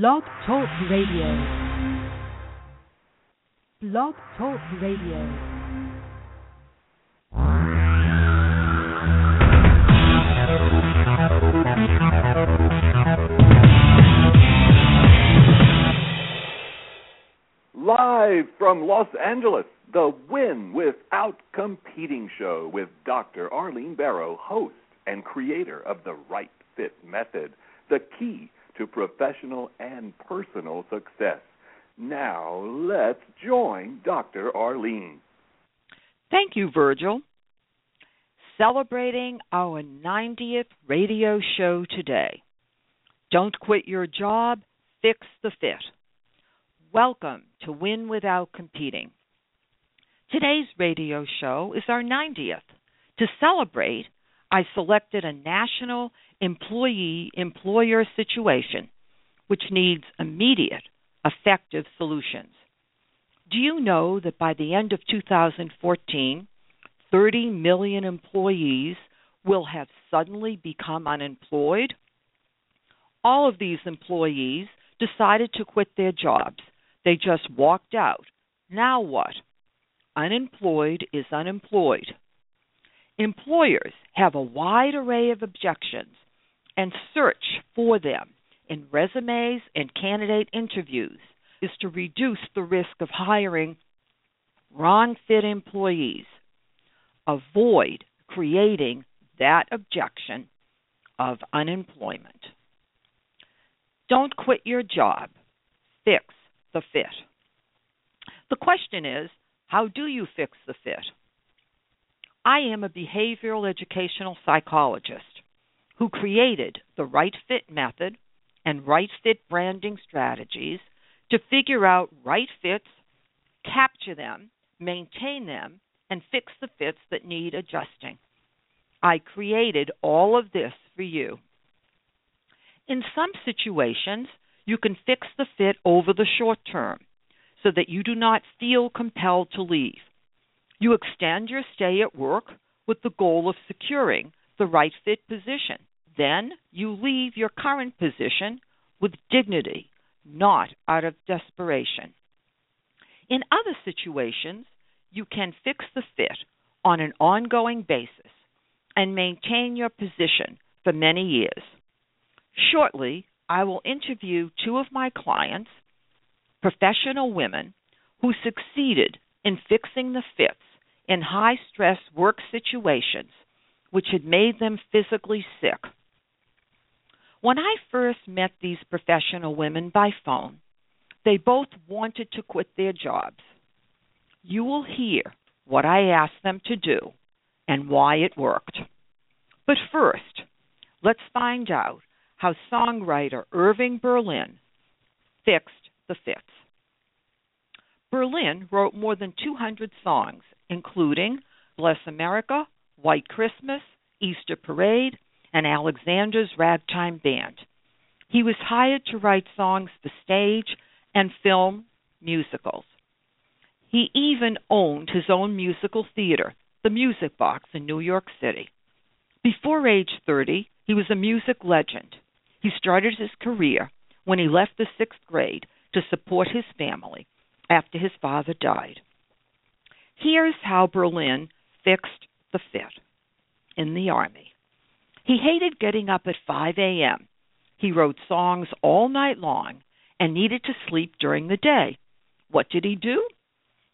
Blog Talk Radio. Blog Talk Radio. Live from Los Angeles, the Win Without Competing show with Dr. Arlene Barro, host and creator of the Right Fit Method, the key to professional and personal success. Now, let's join Dr. Arlene. Thank you, Virgil. Celebrating our 90th radio show today. Don't quit your job, fix the fit. Welcome to Win Without Competing. Today's radio show is our 90th. To celebrate, I selected a national employee employer situation which needs immediate, effective solutions. Do you know that by the end of 2014, 30 million employees will have suddenly become unemployed? All of these employees decided to quit their jobs they just walked out. Now what? Unemployed is unemployed. Employers have a wide array of objections and search for them in resumes and candidate interviews is to reduce the risk of hiring wrong fit employees. Avoid creating that objection of unemployment. Don't quit your job. Fix the fit. The question is how do you fix the fit? I am a behavioral educational psychologist who created the right fit method and right fit branding strategies to figure out right fits, capture them, maintain them, and fix the fits that need adjusting. I created all of this for you. In some situations, you can fix the fit over the short term so that you do not feel compelled to leave. You extend your stay at work with the goal of securing the right fit position. Then you leave your current position with dignity, not out of desperation. In other situations, you can fix the fit on an ongoing basis and maintain your position for many years. Shortly, I will interview two of my clients, professional women, who succeeded in fixing the fits in high stress work situations which had made them physically sick. When I first met these professional women by phone, they both wanted to quit their jobs. You will hear what I asked them to do and why it worked. But first, let's find out how songwriter Irving Berlin fixed the fits. Berlin wrote more than 200 songs, including Bless America, White Christmas, Easter Parade, and Alexander's Ragtime Band. He was hired to write songs for stage and film musicals. He even owned his own musical theater, the Music Box in New York City. Before age 30, he was a music legend. He started his career when he left the sixth grade to support his family after his father died. Here's how Berlin fixed the fit in the Army. He hated getting up at 5 a.m. He wrote songs all night long and needed to sleep during the day. What did he do?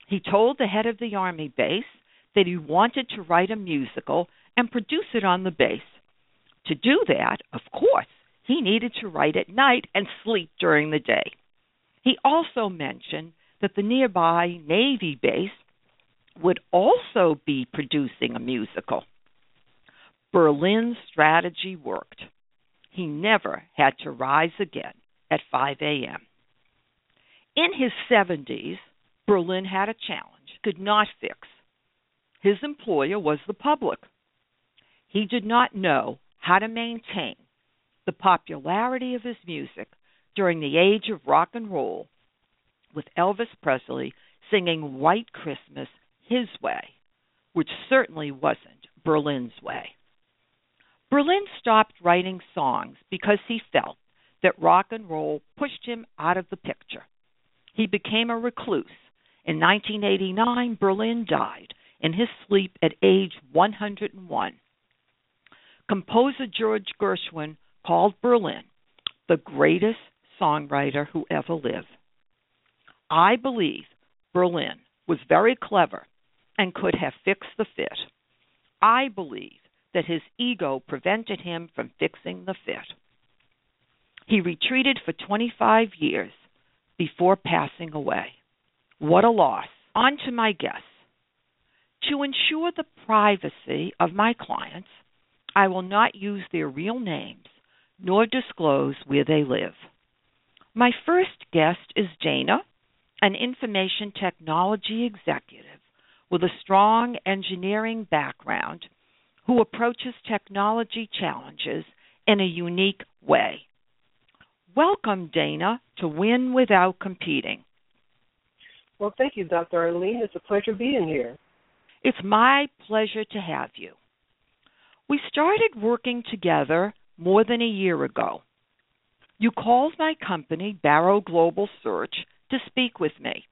He told the head of the Army base that he wanted to write a musical and produce it on the base. To do that, of course, he needed to write at night and sleep during the day. He also mentioned that the nearby Navy base would also be producing a musical. Berlin's strategy worked. He never had to rise again. at 5 a.m. In his 70s, Berlin had a challenge he could not fix. His employer was the public. He did not know how to maintain the popularity of his music during the age of rock and roll, with Elvis Presley singing White Christmas his way, which certainly wasn't Berlin's way. Berlin stopped writing songs because he felt that rock and roll pushed him out of the picture. He became a recluse. In 1989, Berlin died in his sleep at age 101. Composer George Gershwin called Berlin the greatest songwriter who ever lived. I believe Berlin was very clever and could have fixed the fit. I believe that his ego prevented him from fixing the fit. He retreated for 25 years before passing away. What a loss. On to my guests. To ensure the privacy of my clients, I will not use their real names nor disclose where they live. My first guest is Dana, an information technology executive with a strong engineering background who approaches technology challenges in a unique way. Welcome, Dana, to Win Without Competing. Well, thank you, Dr. Arlene. It's a pleasure being here. It's my pleasure to have you. We started working together more than a year ago. You called my company, Barro Global Search, to speak with me.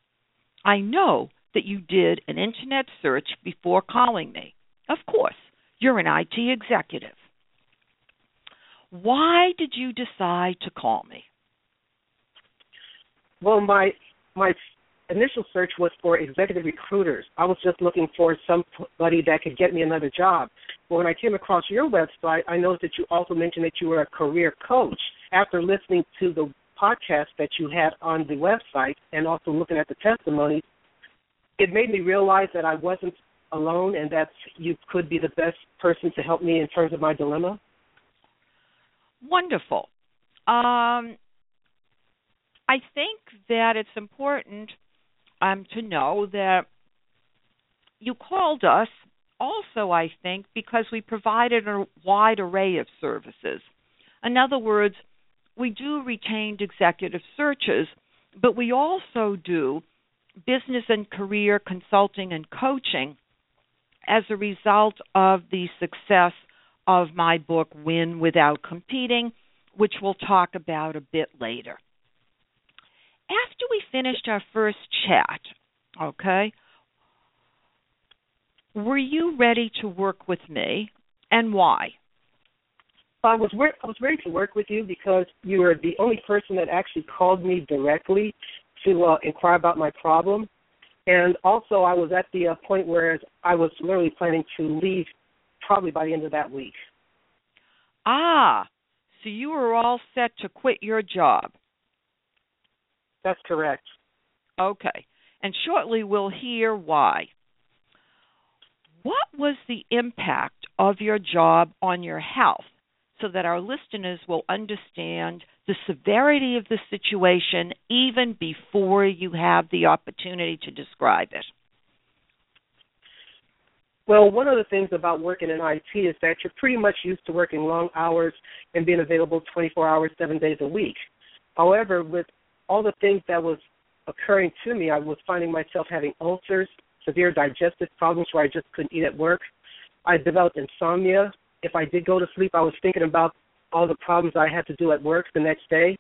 I know that you did an internet search before calling me. Of course, you're an IT executive. Why did you decide to call me? Well, my my initial search was for executive recruiters. I was just looking for somebody that could get me another job. But when I came across your website, I noticed that you also mentioned that you were a career coach. After listening to the podcast that you had on the website and also looking at the testimonies, it made me realize that I wasn't alone and that you could be the best person to help me in terms of my dilemma. Wonderful. Um, I think that it's important um, to know that you called us also, I think, because we provided a wide array of services. In other words, we do retained executive searches, but we also do business and career consulting and coaching as a result of the success of my book, Win Without Competing, which we'll talk about a bit later after we finished our first chat, okay, were you ready to work with me and why? I was I was ready to work with you because you were the only person that actually called me directly to uh, inquire about my problem, and also I was at the uh, point where I was literally planning to leave probably by the end of that week. Ah, so you were all set to quit your job. That's correct. Okay. And shortly we'll hear why. What was the impact of your job on your health so that our listeners will understand the severity of the situation even before you have the opportunity to describe it? Well, one of the things about working in IT is that you're pretty much used to working long hours and being available 24 hours, seven days a week. However, with all the things that was occurring to me, I was finding myself having ulcers, severe digestive problems where I just couldn't eat at work. I developed insomnia. If I did go to sleep, I was thinking about all the problems I had to do at work the next day.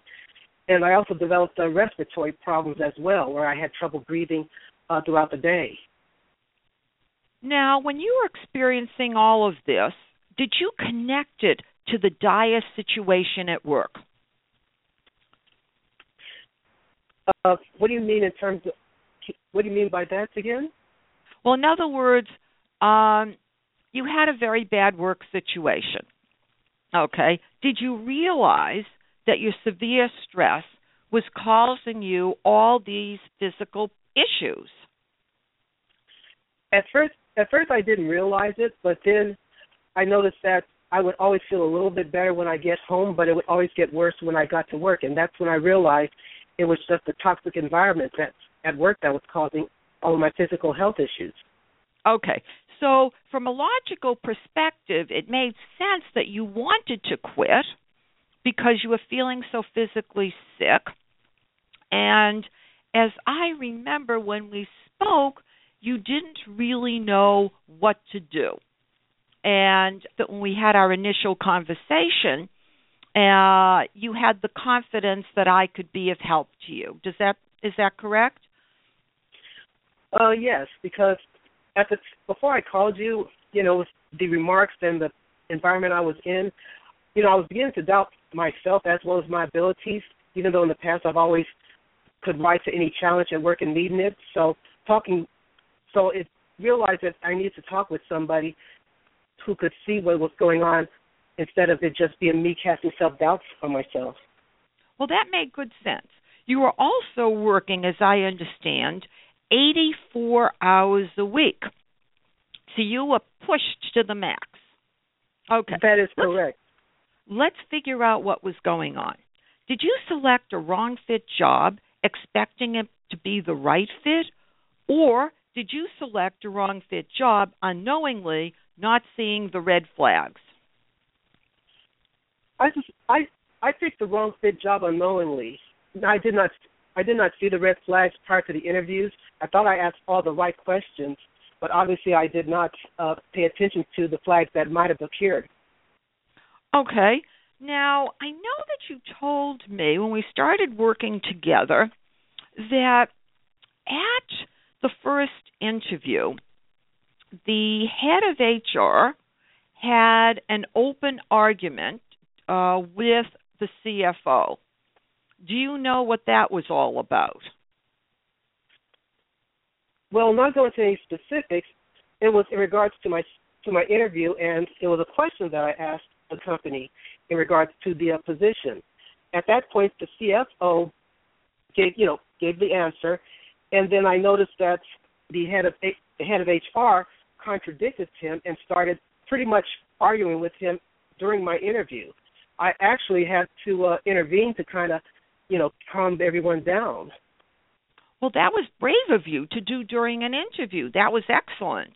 And I also developed uh, respiratory problems as well, where I had trouble breathing uh, throughout the day. Now, when you were experiencing all of this, did you connect it to the dire situation at work? Uh, what do you mean in terms of? What do you mean by that again? Well, in other words, um, you had a very bad work situation. Okay. Did you realize that your severe stress was causing you all these physical issues? At first, at first I didn't realize it, but then I noticed that I would always feel a little bit better when I get home, but it would always get worse when I got to work, and that's when I realized it was just the toxic environment that at work that was causing all of my physical health issues. Okay. So, from a logical perspective, it made sense that you wanted to quit because you were feeling so physically sick. And as I remember when we spoke, you didn't really know what to do. And that when we had our initial conversation, uh, you had the confidence that I could be of help to you. Does that is that correct? Uh, yes, because at the before I called you, you know, with the remarks and the environment I was in, you know, I was beginning to doubt myself as well as my abilities. Even though in the past I've always could rise to any challenge at work and meeting it. So talking, so it realized that I needed to talk with somebody who could see what was going on instead of it just being me casting self doubts on myself. Well, that made good sense. You were also working, as I understand, 84 hours a week. So you were pushed to the max. Okay. That is correct. Let's, let's figure out what was going on. Did you select a wrong fit job expecting it to be the right fit? Or did you select a wrong fit job unknowingly, not seeing the red flags? I just I I picked the wrong fit job unknowingly. I did not I did not see the red flags prior to the interviews. I thought I asked all the right questions, but obviously I did not uh, pay attention to the flags that might have appeared. Okay. Now, I know that you told me when we started working together that at the first interview, the head of HR had an open argument uh, with the CFO. Do you know what that was all about? Well, not going into any specifics, it was in regards to my to my interview, and it was a question that I asked the company in regards to the position. At that point, the CFO gave you know gave the answer, and then I noticed that the head of the head of HR contradicted him and started pretty much arguing with him during my interview. I actually had to uh, intervene to kind of, you know, calmed everyone down. Well, that was brave of you to do during an interview. That was excellent.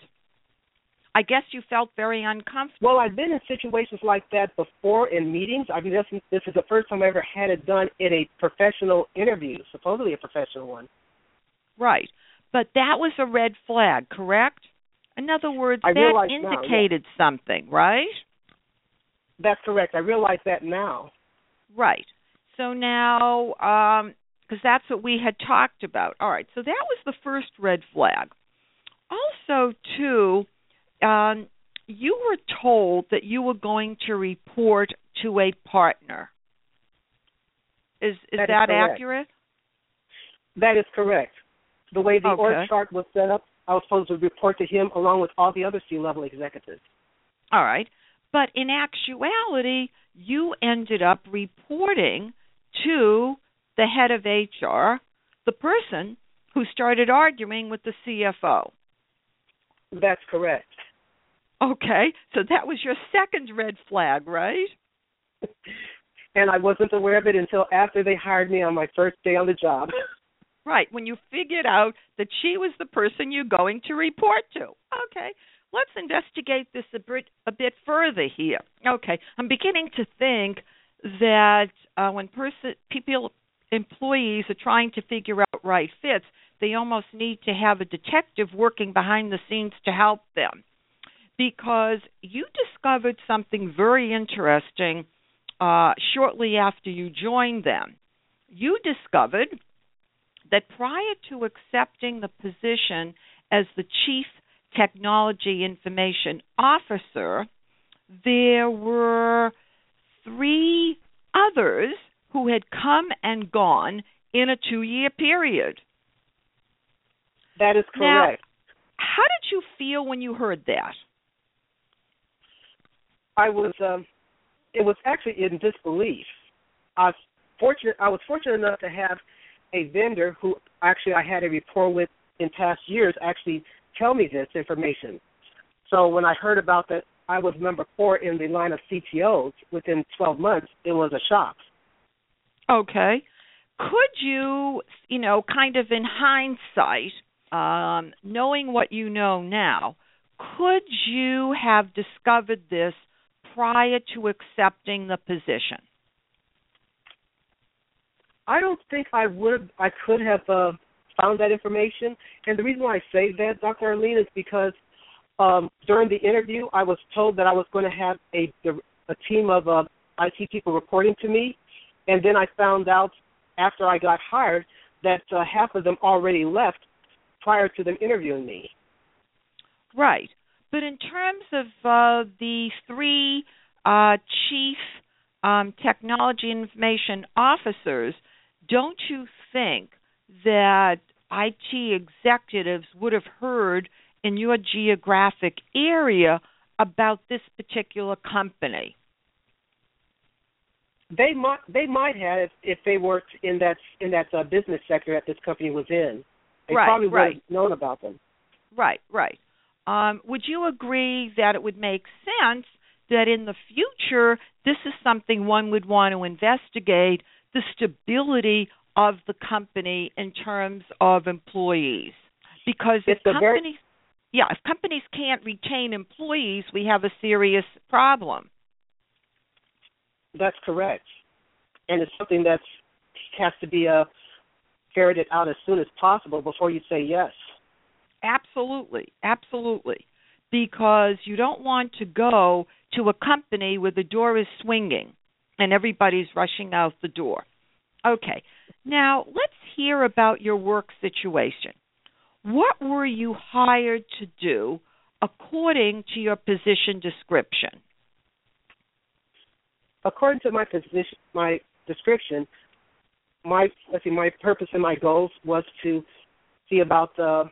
I guess you felt very uncomfortable. Well, I've been in situations like that before in meetings. I mean, this, this is the first time I ever had it done in a professional interview, supposedly a professional one. Right. But that was a red flag, correct? In other words, I that indicated now, something, right? That's correct. I realize that now. Right. So now, um, because that's what we had talked about. All right. So that was the first red flag. Also, too, um, you were told that you were going to report to a partner. Is is that, that is accurate? That is correct. The way the okay. org chart was set up, I was supposed to report to him along with all the other C level executives. All right. But in actuality, you ended up reporting to the head of HR, the person who started arguing with the CFO. That's correct. Okay, so that was your second red flag, right? and I wasn't aware of it until after they hired me on my first day on the job. Right, when you figured out that she was the person you're going to report to. Okay, let's investigate this a bit, a bit further here. Okay, I'm beginning to think that uh, when person people employees are trying to figure out right fits, they almost need to have a detective working behind the scenes to help them. Because you discovered something very interesting uh, shortly after you joined them. You discovered that prior to accepting the position as the chief technology information officer, there were three others who had come and gone in a two year period. That is correct. Now, how did you feel when you heard that? I was um it was actually in disbelief. I was fortunate I was fortunate enough to have a vendor who actually I had a rapport with in past years actually tell me this information. So when I heard about that I was number four in the line of CTOs within 12 months, it was a shock. Okay. Could you, you know, kind of in hindsight, um, knowing what you know now, could you have discovered this prior to accepting the position? I don't think I would I could have uh, found that information. And the reason why I say that, Dr. Arlene, is because um, during the interview, I was told that I was going to have a a team of uh, IT people reporting to me, and then I found out after I got hired that uh, half of them already left prior to them interviewing me. Right, but in terms of uh, the three uh, chief um, technology information officers, don't you think that IT executives would have heard in your geographic area about this particular company? They might they might have if, if they worked in that in that uh, business sector that this company was in. They right, probably would have known about them. Right, right. Um, would you agree that it would make sense that in the future this is something one would want to investigate the stability of the company in terms of employees? Because if It's a very- companies yeah, if companies can't retain employees, we have a serious problem. That's correct, and it's something that has to be uh, ferreted out as soon as possible before you say yes. Absolutely, absolutely. Because you don't want to go to a company where the door is swinging and everybody's rushing out the door. Okay, now let's hear about your work situation. What were you hired to do according to your position description? According to my position, my description, my let's see, my purpose and my goals was to see about the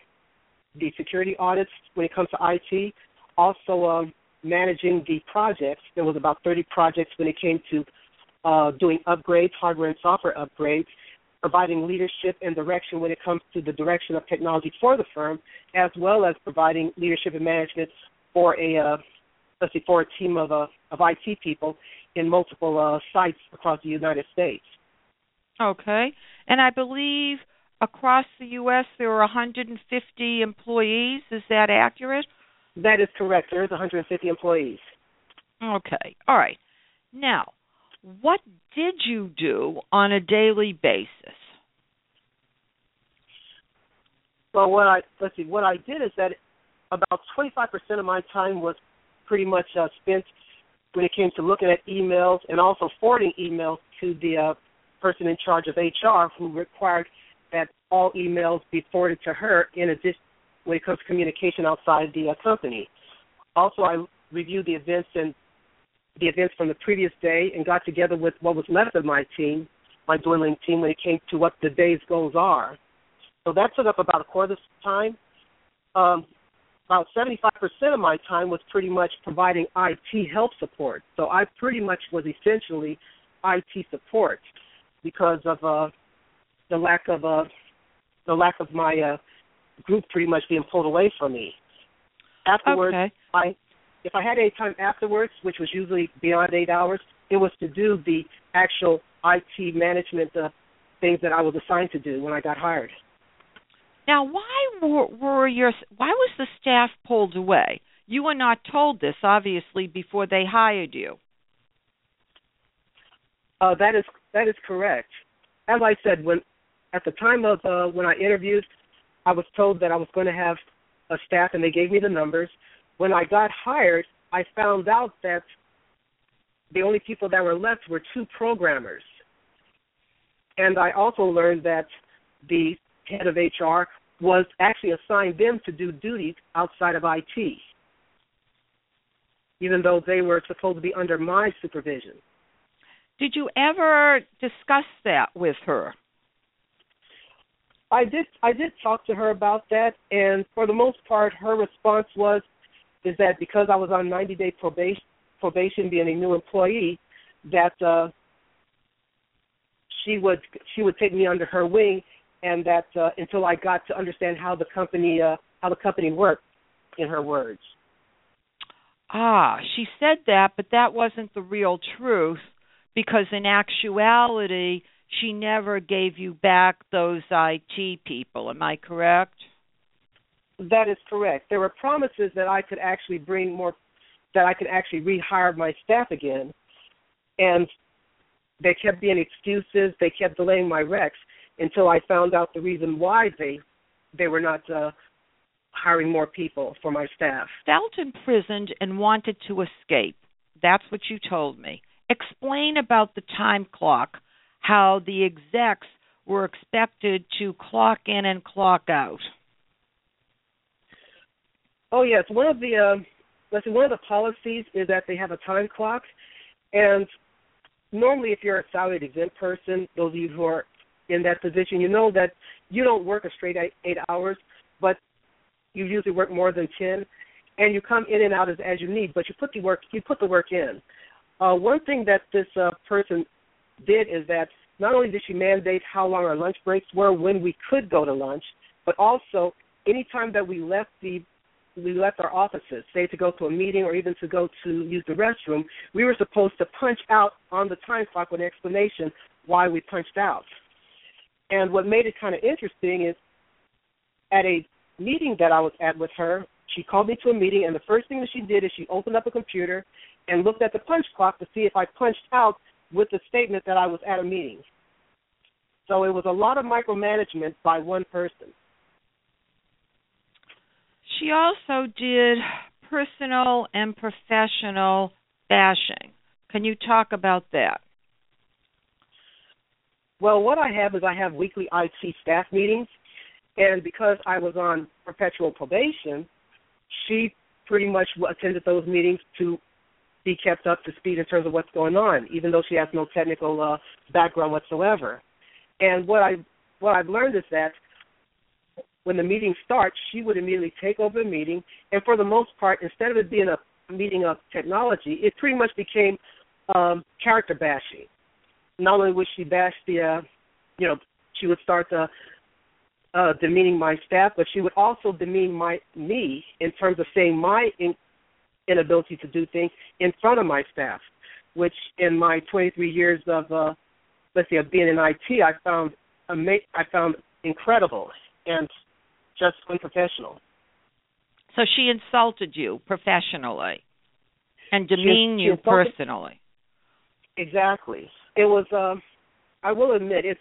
the security audits when it comes to IT, also um, managing the projects. There was about 30 projects when it came to uh, doing upgrades, hardware and software upgrades, providing leadership and direction when it comes to the direction of technology for the firm, as well as providing leadership and management for a uh, let's see, for a team of uh, of IT people in multiple uh, sites across the United States. Okay. And I believe across the U.S. there are 150 employees. Is that accurate? That is correct. There is 150 employees. Okay. All right. Now, what did you do on a daily basis? Well, what I let's see, what I did is that about 25% of my time was pretty much uh, spent when it came to looking at emails and also forwarding emails to the uh, person in charge of HR, who required that all emails be forwarded to her. In addition, when it comes to communication outside the uh, company, also I reviewed the events and the events from the previous day and got together with what was left of my team, my dwindling team, when it came to what the day's goals are. So that took up about a quarter of the time. Um, about 75% of my time was pretty much providing IT help support. So I pretty much was essentially IT support because of uh, the lack of uh, the lack of my uh, group pretty much being pulled away from me. Afterwards, Okay. I if I had any time afterwards, which was usually beyond eight hours, it was to do the actual IT management uh, things that I was assigned to do when I got hired. Now, why were, were your why was the staff pulled away? You were not told this, obviously, before they hired you. Uh, that is that is correct. As I said, when at the time of uh, when I interviewed, I was told that I was going to have a staff, and they gave me the numbers. When I got hired, I found out that the only people that were left were two programmers, and I also learned that the head of HR was actually assigned them to do duties outside of IT, even though they were supposed to be under my supervision. Did you ever discuss that with her? I did I did talk to her about that and for the most part her response was is that because I was on 90 day probation probation being a new employee that uh she would she would take me under her wing and that uh, until I got to understand how the company uh how the company worked in her words. Ah, she said that, but that wasn't the real truth because in actuality, she never gave you back those IT people. Am I correct? That is correct. There were promises that I could actually bring more, that I could actually rehire my staff again, and they kept being excuses. They kept delaying my recs until I found out the reason why they they were not uh, hiring more people for my staff. Felt imprisoned and wanted to escape. That's what you told me. Explain about the time clock, how the execs were expected to clock in and clock out. Oh yes, one of the uh, let's see, one of the policies is that they have a time clock, and normally if you're a salaried exempt person, those of you who are in that position, you know that you don't work a straight eight, eight hours, but you usually work more than ten, and you come in and out as as you need, but you put the work you put the work in. Uh, one thing that this uh, person did is that not only did she mandate how long our lunch breaks were when we could go to lunch, but also any time that we left the we left our offices, say to go to a meeting or even to go to use the restroom, we were supposed to punch out on the time clock with an explanation why we punched out. And what made it kind of interesting is at a meeting that I was at with her, she called me to a meeting, and the first thing that she did is she opened up a computer and looked at the punch clock to see if I punched out with the statement that I was at a meeting. So it was a lot of micromanagement by one person. She also did personal and professional bashing. Can you talk about that? Well, what I have is I have weekly IT staff meetings, and because I was on perpetual probation, she pretty much attended those meetings to be kept up to speed in terms of what's going on, even though she has no technical uh, background whatsoever. And what I what I've learned is that when the meeting starts, she would immediately take over the meeting, and for the most part, instead of it being a meeting of technology, it pretty much became um, character bashing. Not only would she bash the, uh, you know, she would start the uh, demeaning my staff, but she would also demean my me in terms of saying my in, inability to do things in front of my staff, which in my 23 years of uh, let's say of being in IT, I found ama- I found incredible and just unprofessional. So she insulted you professionally and demeaned you personally. Exactly. It was. Um, I will admit it's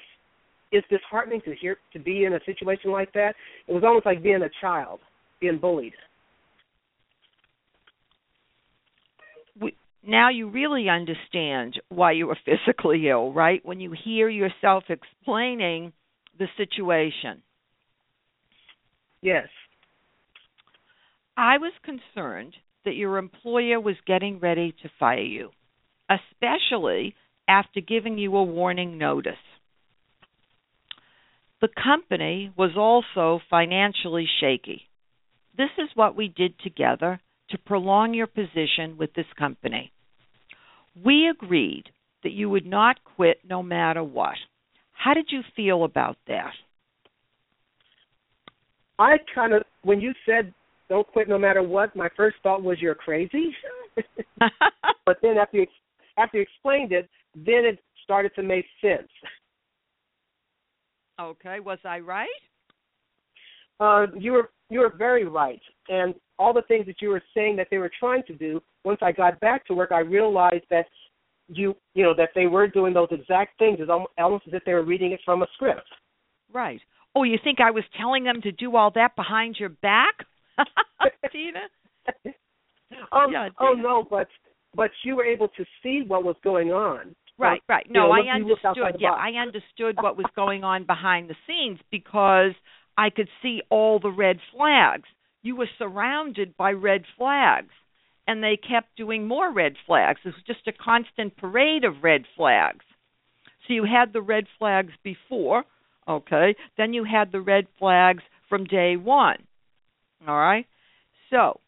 it's disheartening to hear to be in a situation like that. It was almost like being a child, being bullied. We, now you really understand why you were physically ill, right? When you hear yourself explaining the situation. Yes. I was concerned that your employer was getting ready to fire you, especially after giving you a warning notice. The company was also financially shaky. This is what we did together to prolong your position with this company. We agreed that you would not quit no matter what. How did you feel about that? I kind of when you said don't quit no matter what, my first thought was you're crazy. but then after you after you explained it, then it started to make sense. okay, was I right? Uh, you were you were very right, and all the things that you were saying that they were trying to do. Once I got back to work, I realized that you you know that they were doing those exact things. It's almost, almost as if they were reading it from a script. Right. Oh, you think I was telling them to do all that behind your back, Tina? Um, Yeah, oh no, but but you were able to see what was going on. Right, right. you No, know, I you looked outside understood. Yeah, box. I understood what was going on behind the scenes because I could see all the red flags. You were surrounded by red flags, and they kept doing more red flags. It was just a constant parade of red flags. So you had the red flags before, okay? Then you had the red flags from day one. All right? So,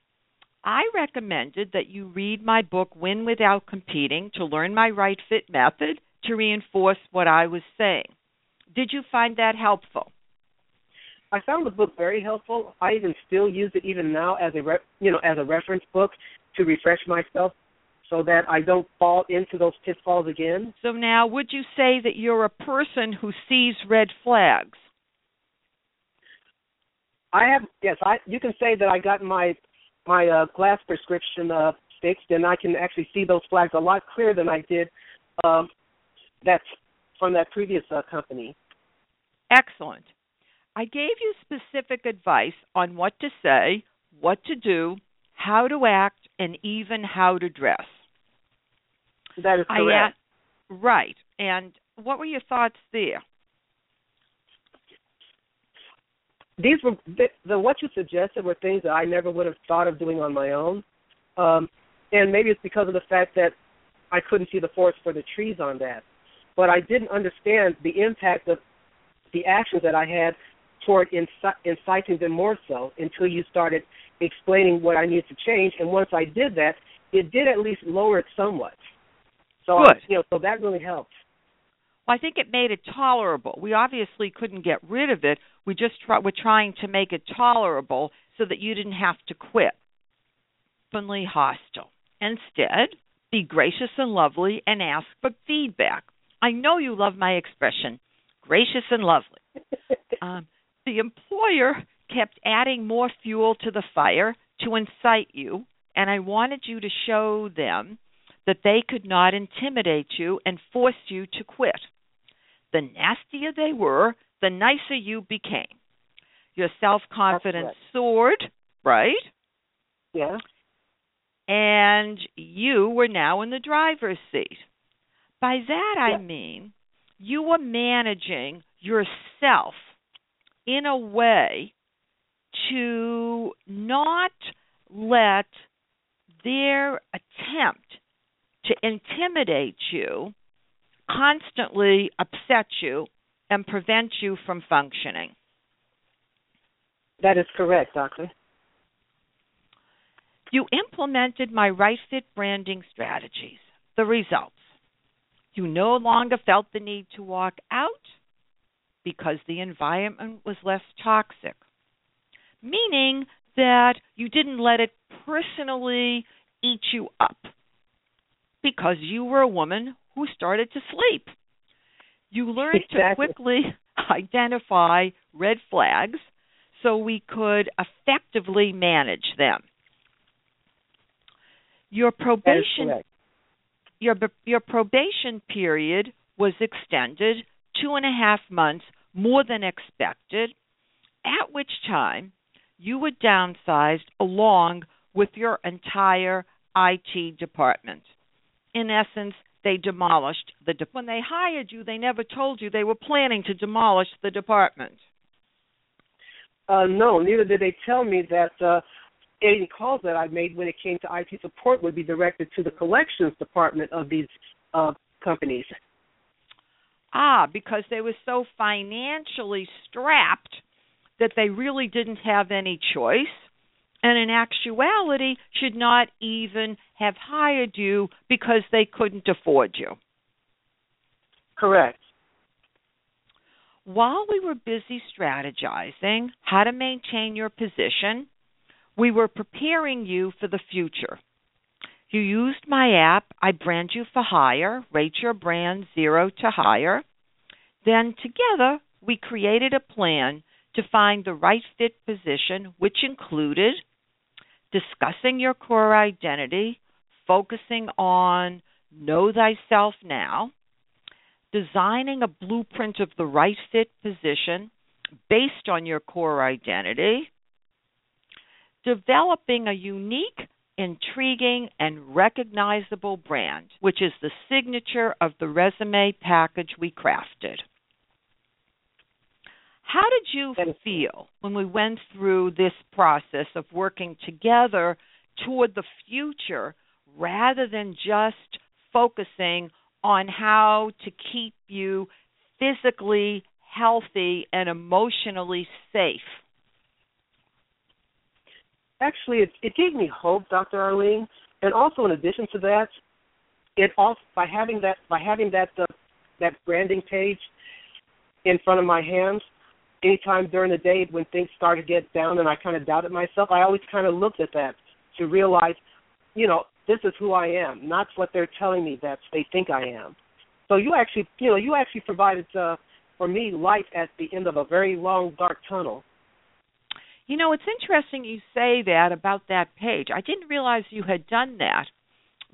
I recommended that you read my book, Win Without Competing, to learn my right fit method to reinforce what I was saying. Did you find that helpful? I found the book very helpful. I even still use it even now as a re- you know as a reference book to refresh myself so that I don't fall into those pitfalls again. So now, would you say that you're a person who sees red flags? I have yes, I you can say that I got my my uh, glass prescription uh, fixed, and I can actually see those flags a lot clearer than I did um, that's from that previous uh, company. Excellent. I gave you specific advice on what to say, what to do, how to act, and even how to dress. That is correct. I, right. And what were your thoughts there? These were the, the what you suggested were things that I never would have thought of doing on my own, um, and maybe it's because of the fact that I couldn't see the forest for the trees on that. But I didn't understand the impact of the actions that I had toward inci- inciting them more so until you started explaining what I needed to change. And once I did that, it did at least lower it somewhat. So Good. I, you know, so that really helped. Well, I think it made it tolerable. We obviously couldn't get rid of it. We just try, were trying to make it tolerable so that you didn't have to quit. Openly hostile. Instead, be gracious and lovely and ask for feedback. I know you love my expression, gracious and lovely. um, the employer kept adding more fuel to the fire to incite you, and I wanted you to show them that they could not intimidate you and force you to quit. The nastier they were, the nicer you became. Your self confidence right. soared, right? Yeah. And you were now in the driver's seat. By that I mean you were managing yourself in a way to not let their attempt to intimidate you constantly upset you and prevent you from functioning. That is correct, Doctor. You implemented my right fit branding strategies. The results. You no longer felt the need to walk out because the environment was less toxic, meaning that you didn't let it personally eat you up because you were a woman who started to sleep. You learned exactly. to quickly identify red flags so we could effectively manage them. Your probation your your probation period was extended two and a half months more than expected, at which time you were downsized along with your entire IT department. In essence, they demolished the de- when they hired you. They never told you they were planning to demolish the department. Uh, no, neither did they tell me that uh, any calls that I made when it came to IT support would be directed to the collections department of these uh, companies. Ah, because they were so financially strapped that they really didn't have any choice, and in actuality, should not even have hired you because they couldn't afford you. Correct. While we were busy strategizing how to maintain your position, we were preparing you for the future. You used my app, I brand you for hire, rate your brand zero to hire. Then together we created a plan to find the right fit position, which included discussing your core identity, focusing on know thyself now, designing a blueprint of the right fit position based on your core identity, developing a unique, intriguing, and recognizable brand, which is the signature of the resume package we crafted. How did you feel when we went through this process of working together toward the future rather than just focusing on how to keep you physically healthy and emotionally safe? Actually, it, it gave me hope, Dr. Arlene, and also in addition to that, it also by having that by having that uh, that branding page in front of my hands, anytime during the day when things started to get down and I kind of doubted myself, I always kind of looked at that to realize you know, this is who I am, not what they're telling me that they think I am. So you actually, you know, you actually provided uh, for me light at the end of a very long dark tunnel. You know, it's interesting you say that about that page. I didn't realize you had done that,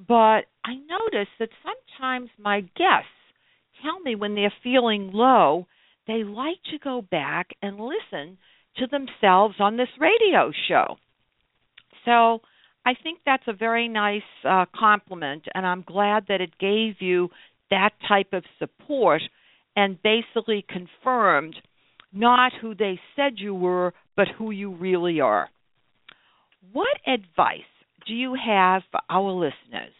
but I noticed that sometimes my guests tell me when they're feeling low, they like to go back and listen to themselves on this radio show. So I think that's a very nice uh, compliment, and I'm glad that it gave you that type of support and basically confirmed not who they said you were, but who you really are. What advice do you have for our listeners?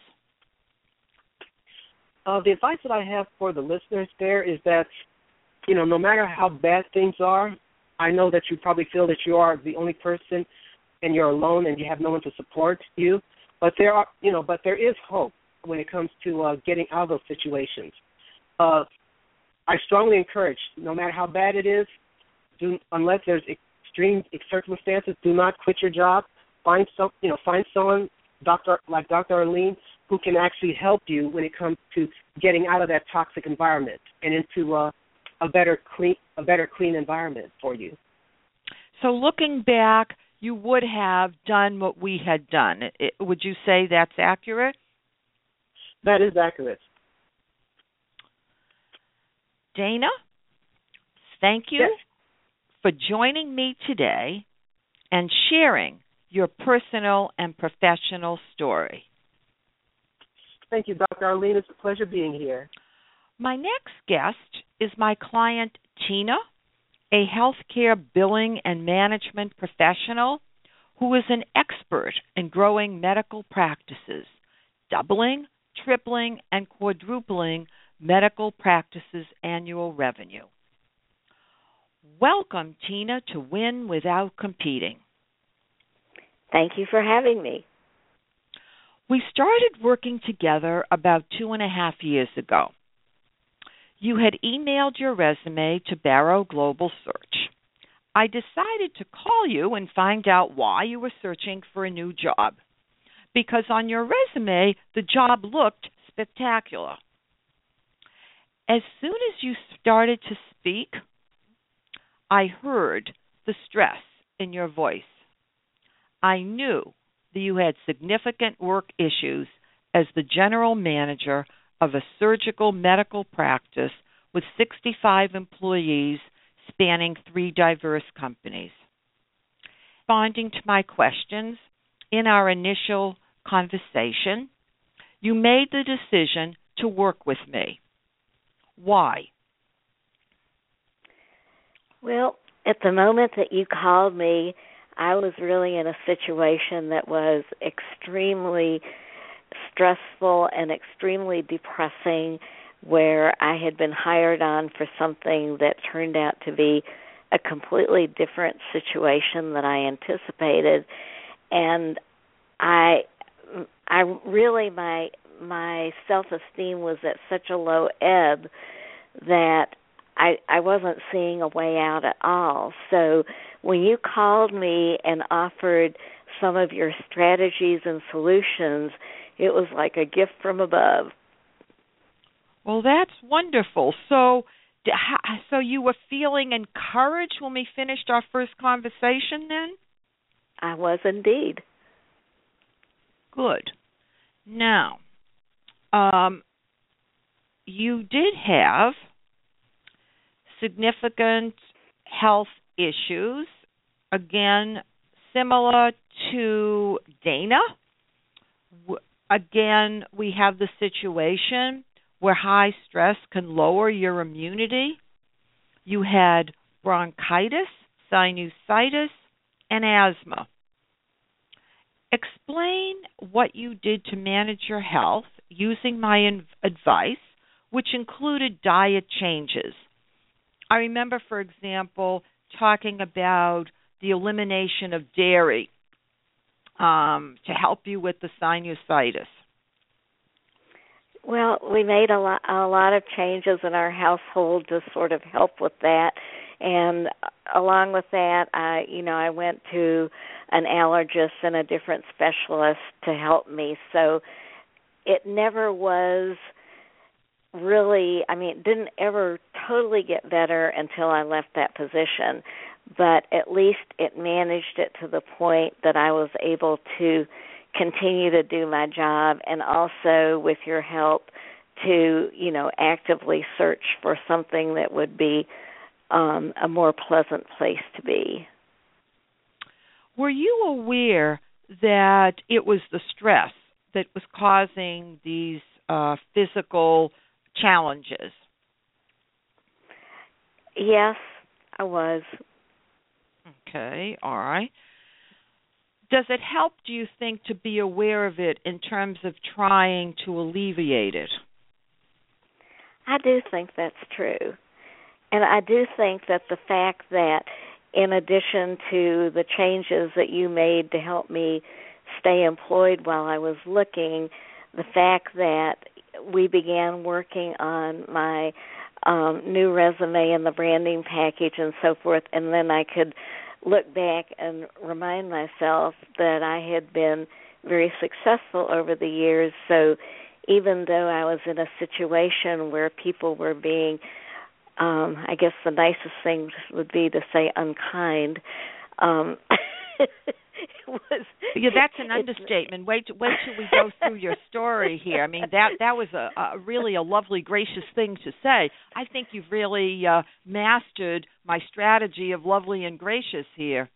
Uh, the advice that I have for the listeners there is that, you know, no matter how bad things are, I know that you probably feel that you are the only person and you're alone and you have no one to support you. But there are, you know, but there is hope when it comes to uh, getting out of those situations. Uh, I strongly encourage, no matter how bad it is, do unless there's extreme circumstances, do not quit your job. Find some, you know, find someone, doctor like Dr. Arlene, who can actually help you when it comes to getting out of that toxic environment and into a, a better clean, a better clean environment for you. So, looking back, you would have done what we had done. It, would you say that's accurate? That is accurate. Dana, thank you yes. for joining me today and sharing your personal and professional story. Thank you, Dr. Arlene. It's a pleasure being here. My next guest is my client, Tina, a healthcare billing and management professional who is an expert in growing medical practices, doubling, tripling, and quadrupling medical practices' annual revenue. Welcome, Tina, to Win Without Competing. Thank you for having me. We started working together about two and a half years ago. You had emailed your resume to Barro Global Search. I decided to call you and find out why you were searching for a new job. Because on your resume, the job looked spectacular. As soon as you started to speak, I heard the stress in your voice. I knew that you had significant work issues as the general manager of a surgical medical practice with 65 employees spanning three diverse companies. Responding to my questions in our initial conversation, you made the decision to work with me. Why? Well, at the moment that you called me, I was really in a situation that was extremely stressful and extremely depressing where I had been hired on for something that turned out to be a completely different situation than I anticipated and I I really my my self-esteem was at such a low ebb that I I wasn't seeing a way out at all. So when you called me and offered some of your strategies and solutions, it was like a gift from above. Well, that's wonderful. So so you were feeling encouraged when we finished our first conversation then? I was indeed. Good. Now, um, you did have significant health issues, again, similar to Dana. Again, we have the situation where high stress can lower your immunity. You had bronchitis, sinusitis, and asthma. Explain what you did to manage your health using my advice, which included diet changes. I remember, for example, talking about the elimination of dairy um, to help you with the sinusitis. Well, we made a lot a lot of changes in our household to sort of help with that, and along with that, I you know I went to an allergist and a different specialist to help me. So it never was really I mean, it didn't ever totally get better until I left that position, but at least it managed it to the point that I was able to continue to do my job and also with your help to, you know, actively search for something that would be um a more pleasant place to be. Were you aware that it was the stress that was causing these uh, physical challenges? Yes, I was. Okay, all right. Does it help, do you think, to be aware of it in terms of trying to alleviate it? I do think that's true. And I do think that the fact that, in addition to the changes that you made to help me stay employed while I was looking, the fact that we began working on my um, new resume and the branding package and so forth, and then I could look back and remind myself that I had been very successful over the years. So even though I was in a situation where people were being, um, I guess the nicest thing would be to say unkind. Um, was yeah, that's an understatement. Wait, wait till we go through your story here. I mean, that that was a, a really a lovely, gracious thing to say. I think you've really uh, mastered my strategy of lovely and gracious here,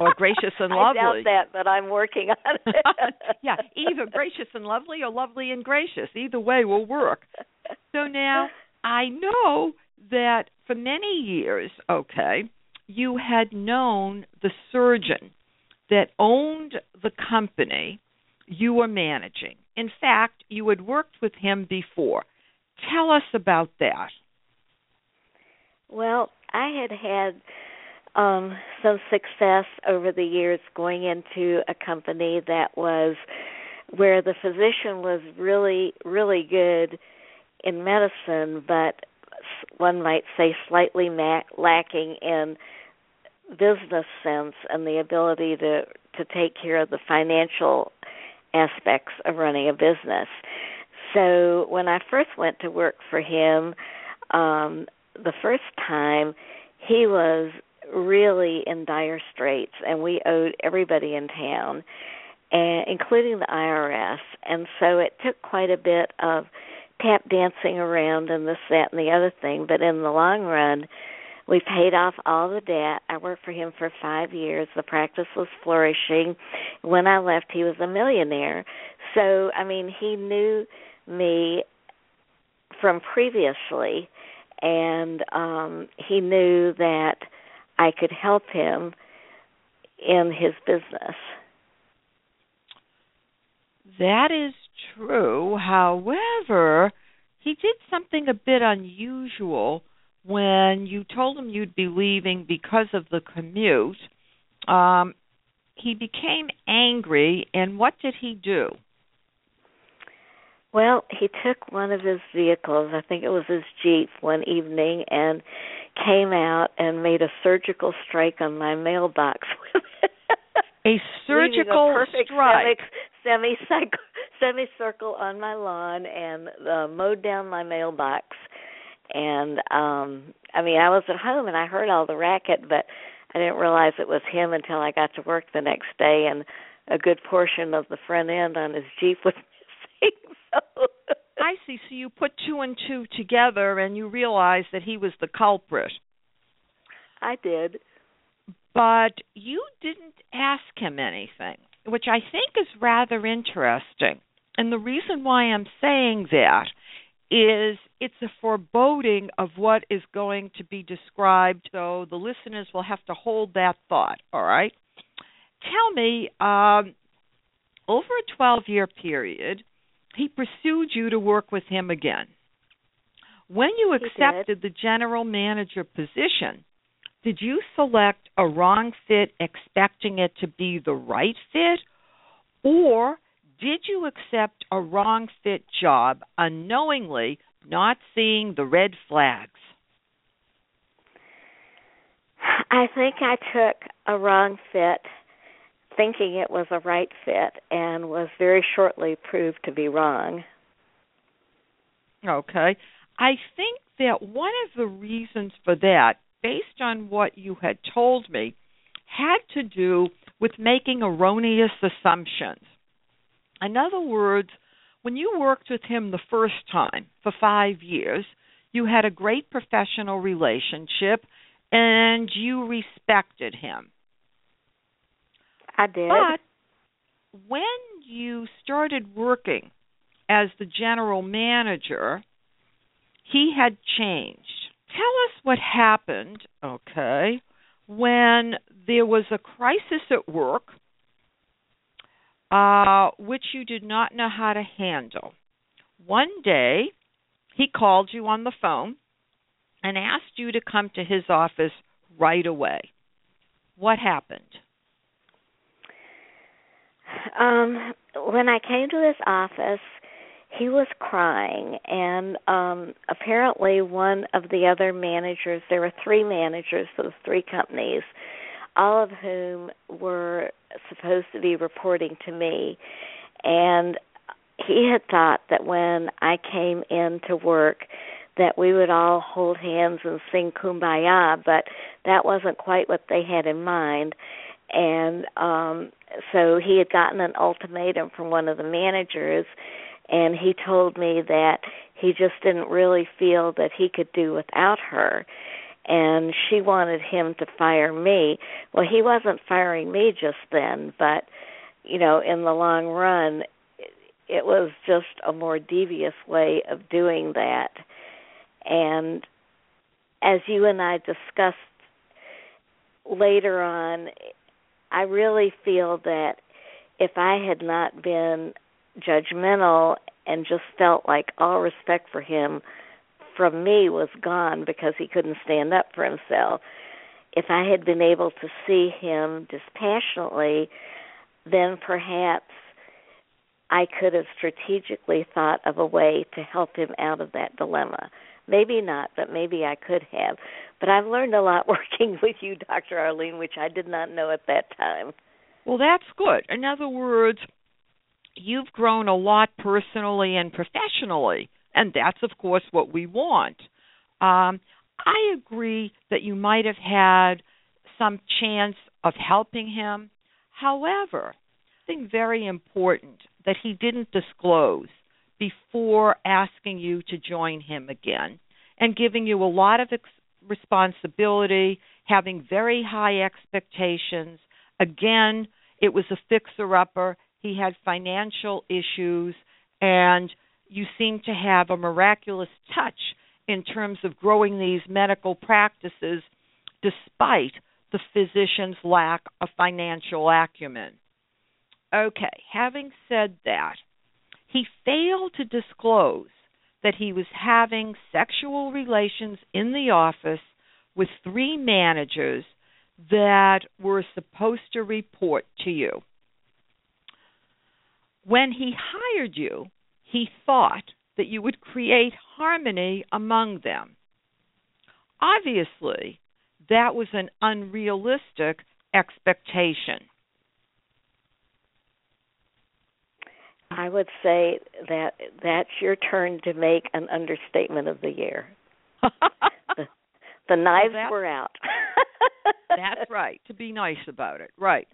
or gracious and lovely. I doubt that, but I'm working on it. yeah, either gracious and lovely or lovely and gracious. Either way will work. So now I know that for many years, okay, you had known the surgeon that owned the company you were managing. In fact, you had worked with him before. Tell us about that. Well, I had had um, some success over the years going into a company that was where the physician was really, really good in medicine, but one might say slightly ma- lacking in business sense and the ability to to take care of the financial aspects of running a business. So when I first went to work for him, um, the first time he was really in dire straits, and we owed everybody in town, and including the IRS. And so it took quite a bit of tap dancing around and this, that, and the other thing. But in the long run, we paid off all the debt. I worked for him for five years. The practice was flourishing. When I left, he was a millionaire. So, I mean, he knew me from previously, and um, he knew that I could help him in his business. That is true. However, he did something a bit unusual when you told him you'd be leaving because of the commute, um, he became angry, and what did he do? Well, he took one of his vehicles, I think it was his Jeep, one evening and came out and made a surgical strike on my mailbox. a surgical a strike. Semi semicircle on my lawn and uh, mowed down my mailbox and um I mean I was at home and I heard all the racket but I didn't realize it was him until I got to work the next day and a good portion of the front end on his Jeep was missing. So I see. So you put two and two together and you realized that he was the culprit. I did. But you didn't ask him anything, which I think is rather interesting. And the reason why I'm saying that is it's a foreboding of what is going to be described. So the listeners will have to hold that thought. All right. Tell me, um, over a 12 year period, he pursued you to work with him again. When you accepted the general manager position, did you select a wrong fit expecting it to be the right fit? Or did you accept a wrong fit job unknowingly, not seeing the red flags? I think I took a wrong fit thinking it was a right fit and was very shortly proved to be wrong. Okay. I think that one of the reasons for that, based on what you had told me, had to do with making erroneous assumptions. In other words, when you worked with him the first time for five years, you had a great professional relationship and you respected him. I did. But when you started working as the general manager, he had changed. Tell us what happened, okay, when there was a crisis at work uh, which you did not know how to handle. One day, he called you on the phone and asked you to come to his office right away. What happened? Um, when I came to his office, he was crying and um apparently one of the other managers there were three managers of three companies all of whom were supposed to be reporting to me. And he had thought that when I came in to work that we would all hold hands and sing kumbaya but that wasn't quite what they had in mind. And um so he had gotten an ultimatum from one of the managers and he told me that he just didn't really feel that he could do without her and she wanted him to fire me. Well he wasn't firing me just then but you know in the long run it was just a more devious way of doing that. And as you and I discussed later on I really feel that if I had not been judgmental and just felt like all respect for him from me was gone because he couldn't stand up for himself. If I had been able to see him dispassionately, then perhaps I could have strategically thought of a way to help him out of that dilemma. Maybe not, but maybe I could have. But I've learned a lot working with you, Dr. Arlene, which I did not know at that time. Well, that's good. In other words, you've grown a lot personally and professionally, and that's of course what we want. Um, I agree that you might have had some chance of helping him. However, something very important that he didn't disclose before asking you to join him again and giving you a lot of ex- responsibility, having very high expectations. Again, it was a fixer upper he had financial issues, and you seem to have a miraculous touch in terms of growing these medical practices despite the physician's lack of financial acumen. Okay, having said that, he failed to disclose that he was having sexual relations in the office with three managers that were supposed to report to you when he hired you, he thought that you would create harmony among them. Obviously, that was an unrealistic expectation. I would say that that's your turn to make an understatement of the year. the, the knives well, were out. that's right, to be nice about it. Right.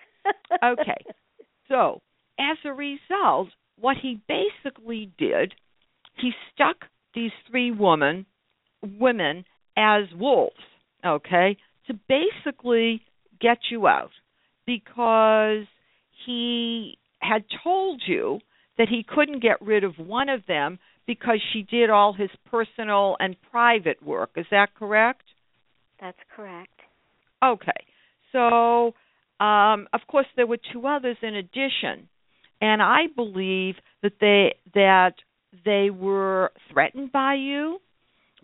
Okay. So, as a result, what he basically did, he stuck these three women women as wolves, okay, to basically get you out because he had told you that he couldn't get rid of one of them because she did all his personal and private work. Is that correct? That's correct. Okay. So, um, of course, there were two others in addition and I believe that they that they were threatened by you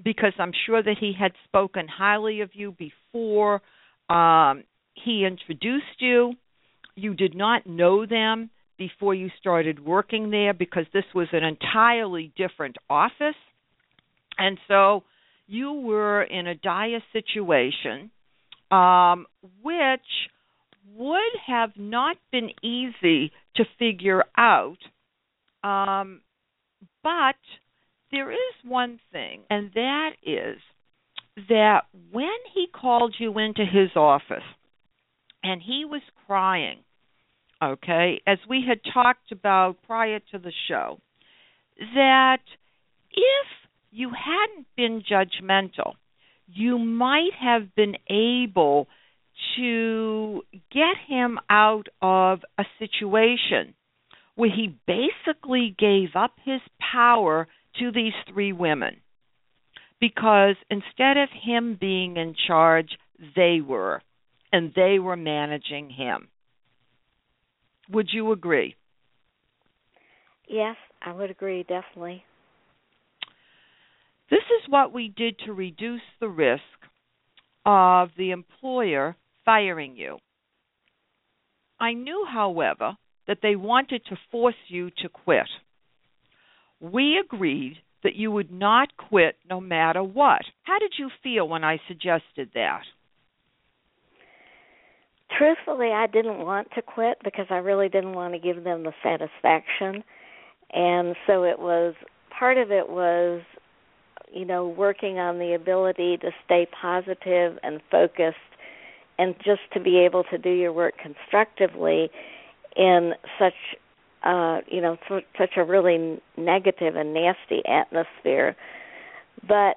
because I'm sure that he had spoken highly of you before um, he introduced you. You did not know them before you started working there because this was an entirely different office. And so you were in a dire situation, um, which would have not been easy to figure out. Um, but there is one thing, and that is that when he called you into his office and he was crying, okay, as we had talked about prior to the show, that if you hadn't been judgmental, you might have been able to get him out of a situation where he basically gave up his power to these three women. Because instead of him being in charge, they were, and they were managing him. Would you agree? Yes, I would agree, definitely. This is what we did to reduce the risk of the employer firing you. I knew, however, that they wanted to force you to quit. We agreed that you would not quit no matter what. How did you feel when I suggested that? Truthfully, I didn't want to quit because I really didn't want to give them the satisfaction. And so it was part of it was you know working on the ability to stay positive and focused and just to be able to do your work constructively in such uh you know such a really negative and nasty atmosphere. But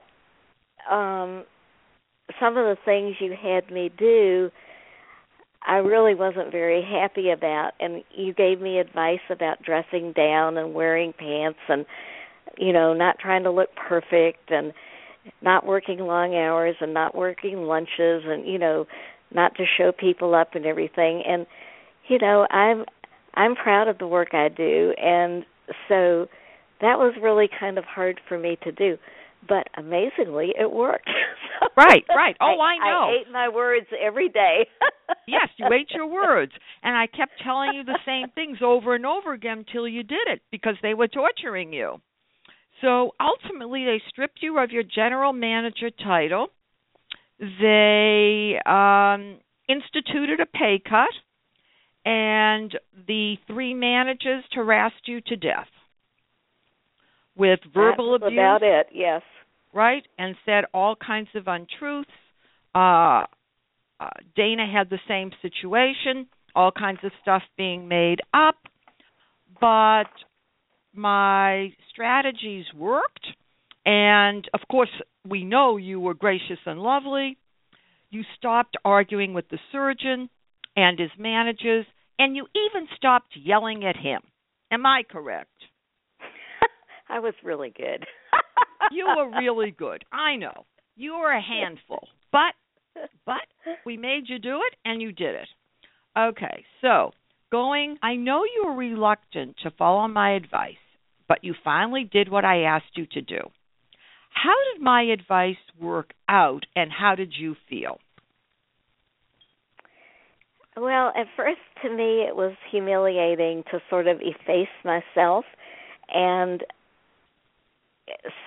um some of the things you had me do I really wasn't very happy about and you gave me advice about dressing down and wearing pants and you know, not trying to look perfect and not working long hours and not working lunches and you know, not to show people up and everything and you know, I'm I'm proud of the work I do and so that was really kind of hard for me to do. But amazingly it worked. right, right. Oh, I, I know. I ate my words every day. yes, you ate your words. And I kept telling you the same things over and over again until you did it because they were torturing you. So ultimately, they stripped you of your general manager title. They um, instituted a pay cut, and the three managers harassed you to death with verbal That's abuse. About it, yes. Right, and said all kinds of untruths. Uh, uh, Dana had the same situation, all kinds of stuff being made up. But my strategies worked. And of course, we know you were gracious and lovely. You stopped arguing with the surgeon and his managers, and you even stopped yelling at him. Am I correct? I was really good. you were really good. I know. You were a handful. But but we made you do it and you did it. Okay. So, going I know you were reluctant to follow my advice but you finally did what I asked you to do. How did my advice work out, and how did you feel? Well, at first, to me, it was humiliating to sort of efface myself. And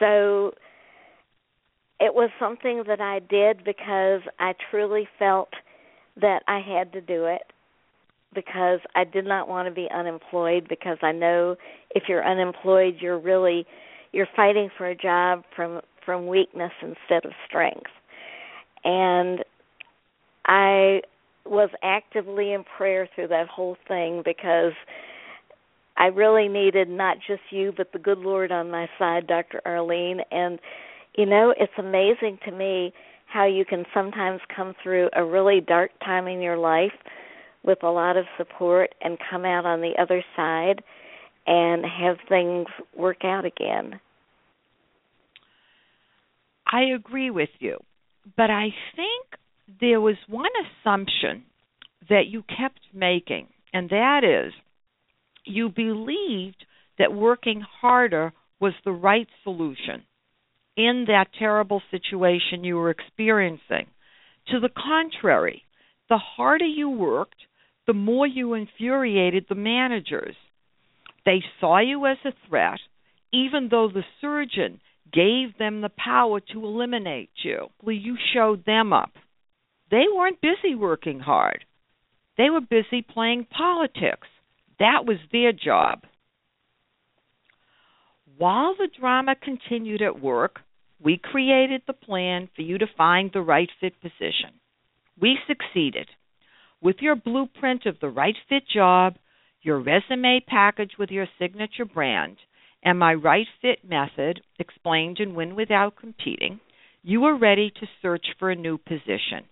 so it was something that I did because I truly felt that I had to do it because I did not want to be unemployed because I know if you're unemployed you're really you're fighting for a job from from weakness instead of strength. And I was actively in prayer through that whole thing because I really needed not just you but the good Lord on my side, Dr. Arlene, and you know, it's amazing to me how you can sometimes come through a really dark time in your life with a lot of support and come out on the other side and have things work out again. I agree with you, but I think there was one assumption that you kept making, and that is you believed that working harder was the right solution in that terrible situation you were experiencing. To the contrary, the harder you worked, the more you infuriated the managers. They saw you as a threat, even though the surgeon gave them the power to eliminate you. Well, You showed them up. They weren't busy working hard. They were busy playing politics. That was their job. While the drama continued at work, we created the plan for you to find the right fit position. We succeeded. With your blueprint of the right fit job, your resume package with your signature brand, and my right fit method explained in Win Without Competing, you are ready to search for a new position.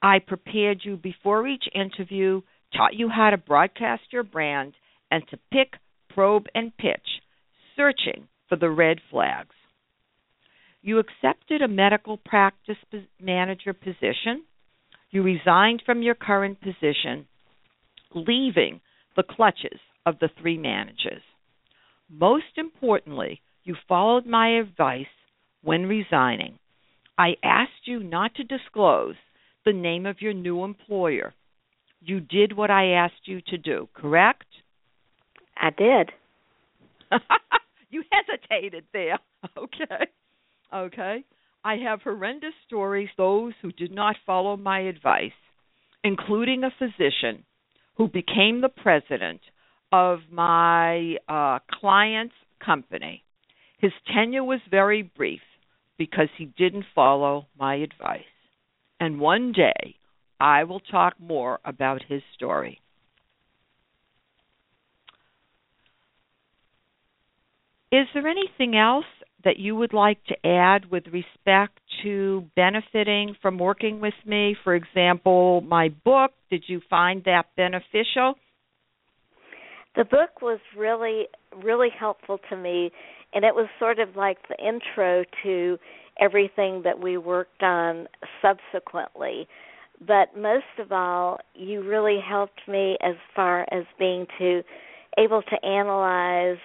I prepared you before each interview, taught you how to broadcast your brand, and to pick, probe, and pitch, searching for the red flags. You accepted a medical practice manager position. You resigned from your current position, leaving the clutches of the three managers. Most importantly, you followed my advice when resigning. I asked you not to disclose the name of your new employer. You did what I asked you to do, correct? I did. you hesitated there. Okay. Okay. I have horrendous stories, those who did not follow my advice, including a physician who became the president of my uh, client's company. His tenure was very brief because he didn't follow my advice. And one day I will talk more about his story. Is there anything else that you would like to add with respect to benefiting from working with me? For example, my book, did you find that beneficial? The book was really, really helpful to me, and it was sort of like the intro to everything that we worked on subsequently. But most of all, you really helped me as far as being to able to analyze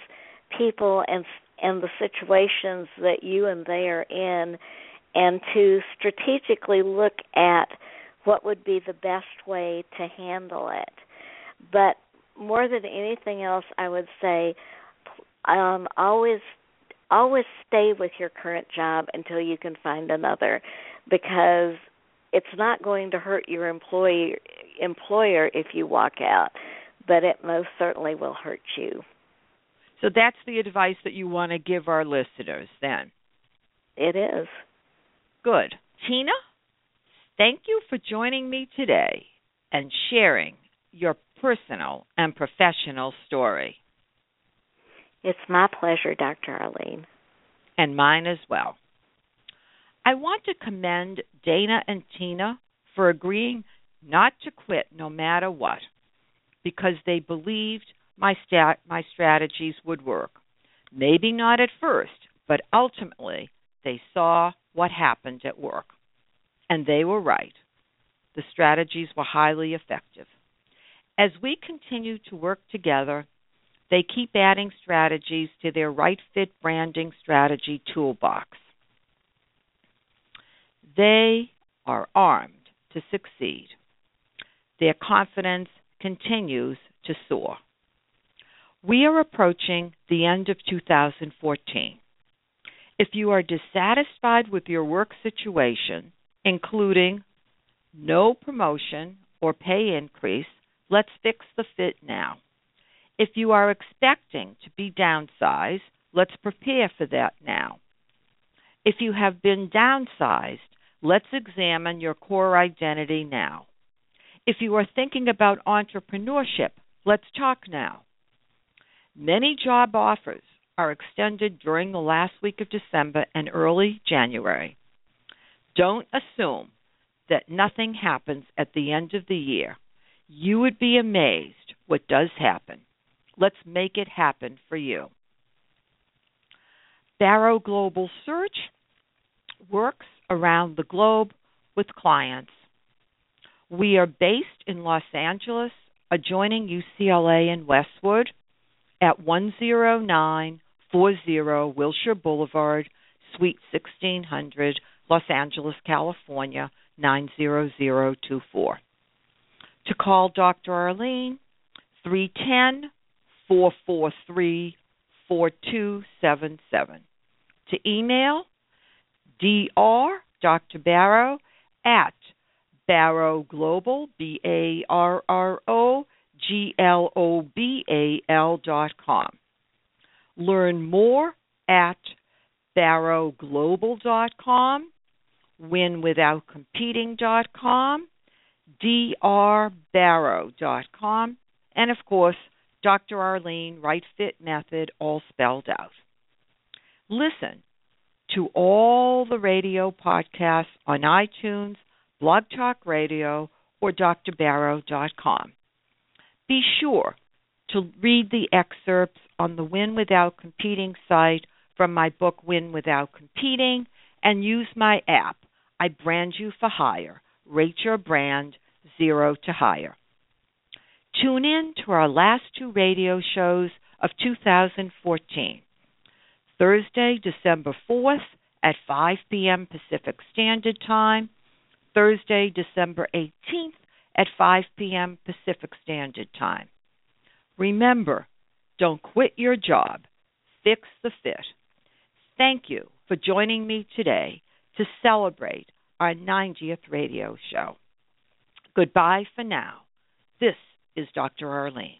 people and and the situations that you and they are in and to strategically look at what would be the best way to handle it. But more than anything else, I would say um, always always stay with your current job until you can find another because it's not going to hurt your employee employer if you walk out, but it most certainly will hurt you. So that's the advice that you want to give our listeners then. It is. Good. Tina, thank you for joining me today and sharing your personal and professional story. It's my pleasure, Dr. Arlene. And mine as well. I want to commend Dana and Tina for agreeing not to quit no matter what because they believed my stat my strategies would work. Maybe not at first, but ultimately they saw what happened at work. And they were right. The strategies were highly effective. As we continue to work together, they keep adding strategies to their right fit branding strategy toolbox. They are armed to succeed. Their confidence continues to soar. We are approaching the end of 2014. If you are dissatisfied with your work situation, including no promotion or pay increase, let's fix the fit now. If you are expecting to be downsized, let's prepare for that now. If you have been downsized, let's examine your core identity now. If you are thinking about entrepreneurship, let's talk now. Many job offers are extended during the last week of December and early January. Don't assume that nothing happens at the end of the year. You would be amazed what does happen. Let's make it happen for you. Barro Global Search works around the globe with clients. We are based in Los Angeles, adjoining UCLA in Westwood at 10940 Wilshire Boulevard, Suite 1600, Los Angeles, California 90024. To call Dr. Arlene, 310 443 4277. To email Dr. Dr. Barro at Barro Global, B A R R O G L O B A L dot com. Learn more at barroglobal.com, dot com, and of course, Dr. Arlene Right Fit Method, all spelled out. Listen to all the radio podcasts on iTunes, Blog Talk Radio, or drbarro.com. Be sure to read the excerpts on the Win Without Competing site from my book Win Without Competing and use my app. I brand you for hire. Rate your brand zero to hire. Tune in to our last two radio shows of 2014. Thursday, December 4th at 5 p.m. Pacific Standard Time, Thursday, December 18th at 5 p.m. Pacific Standard Time. Remember, don't quit your job, fix the fit. Thank you for joining me today to celebrate our 90th radio show. Goodbye for now. This is Dr. Arlene.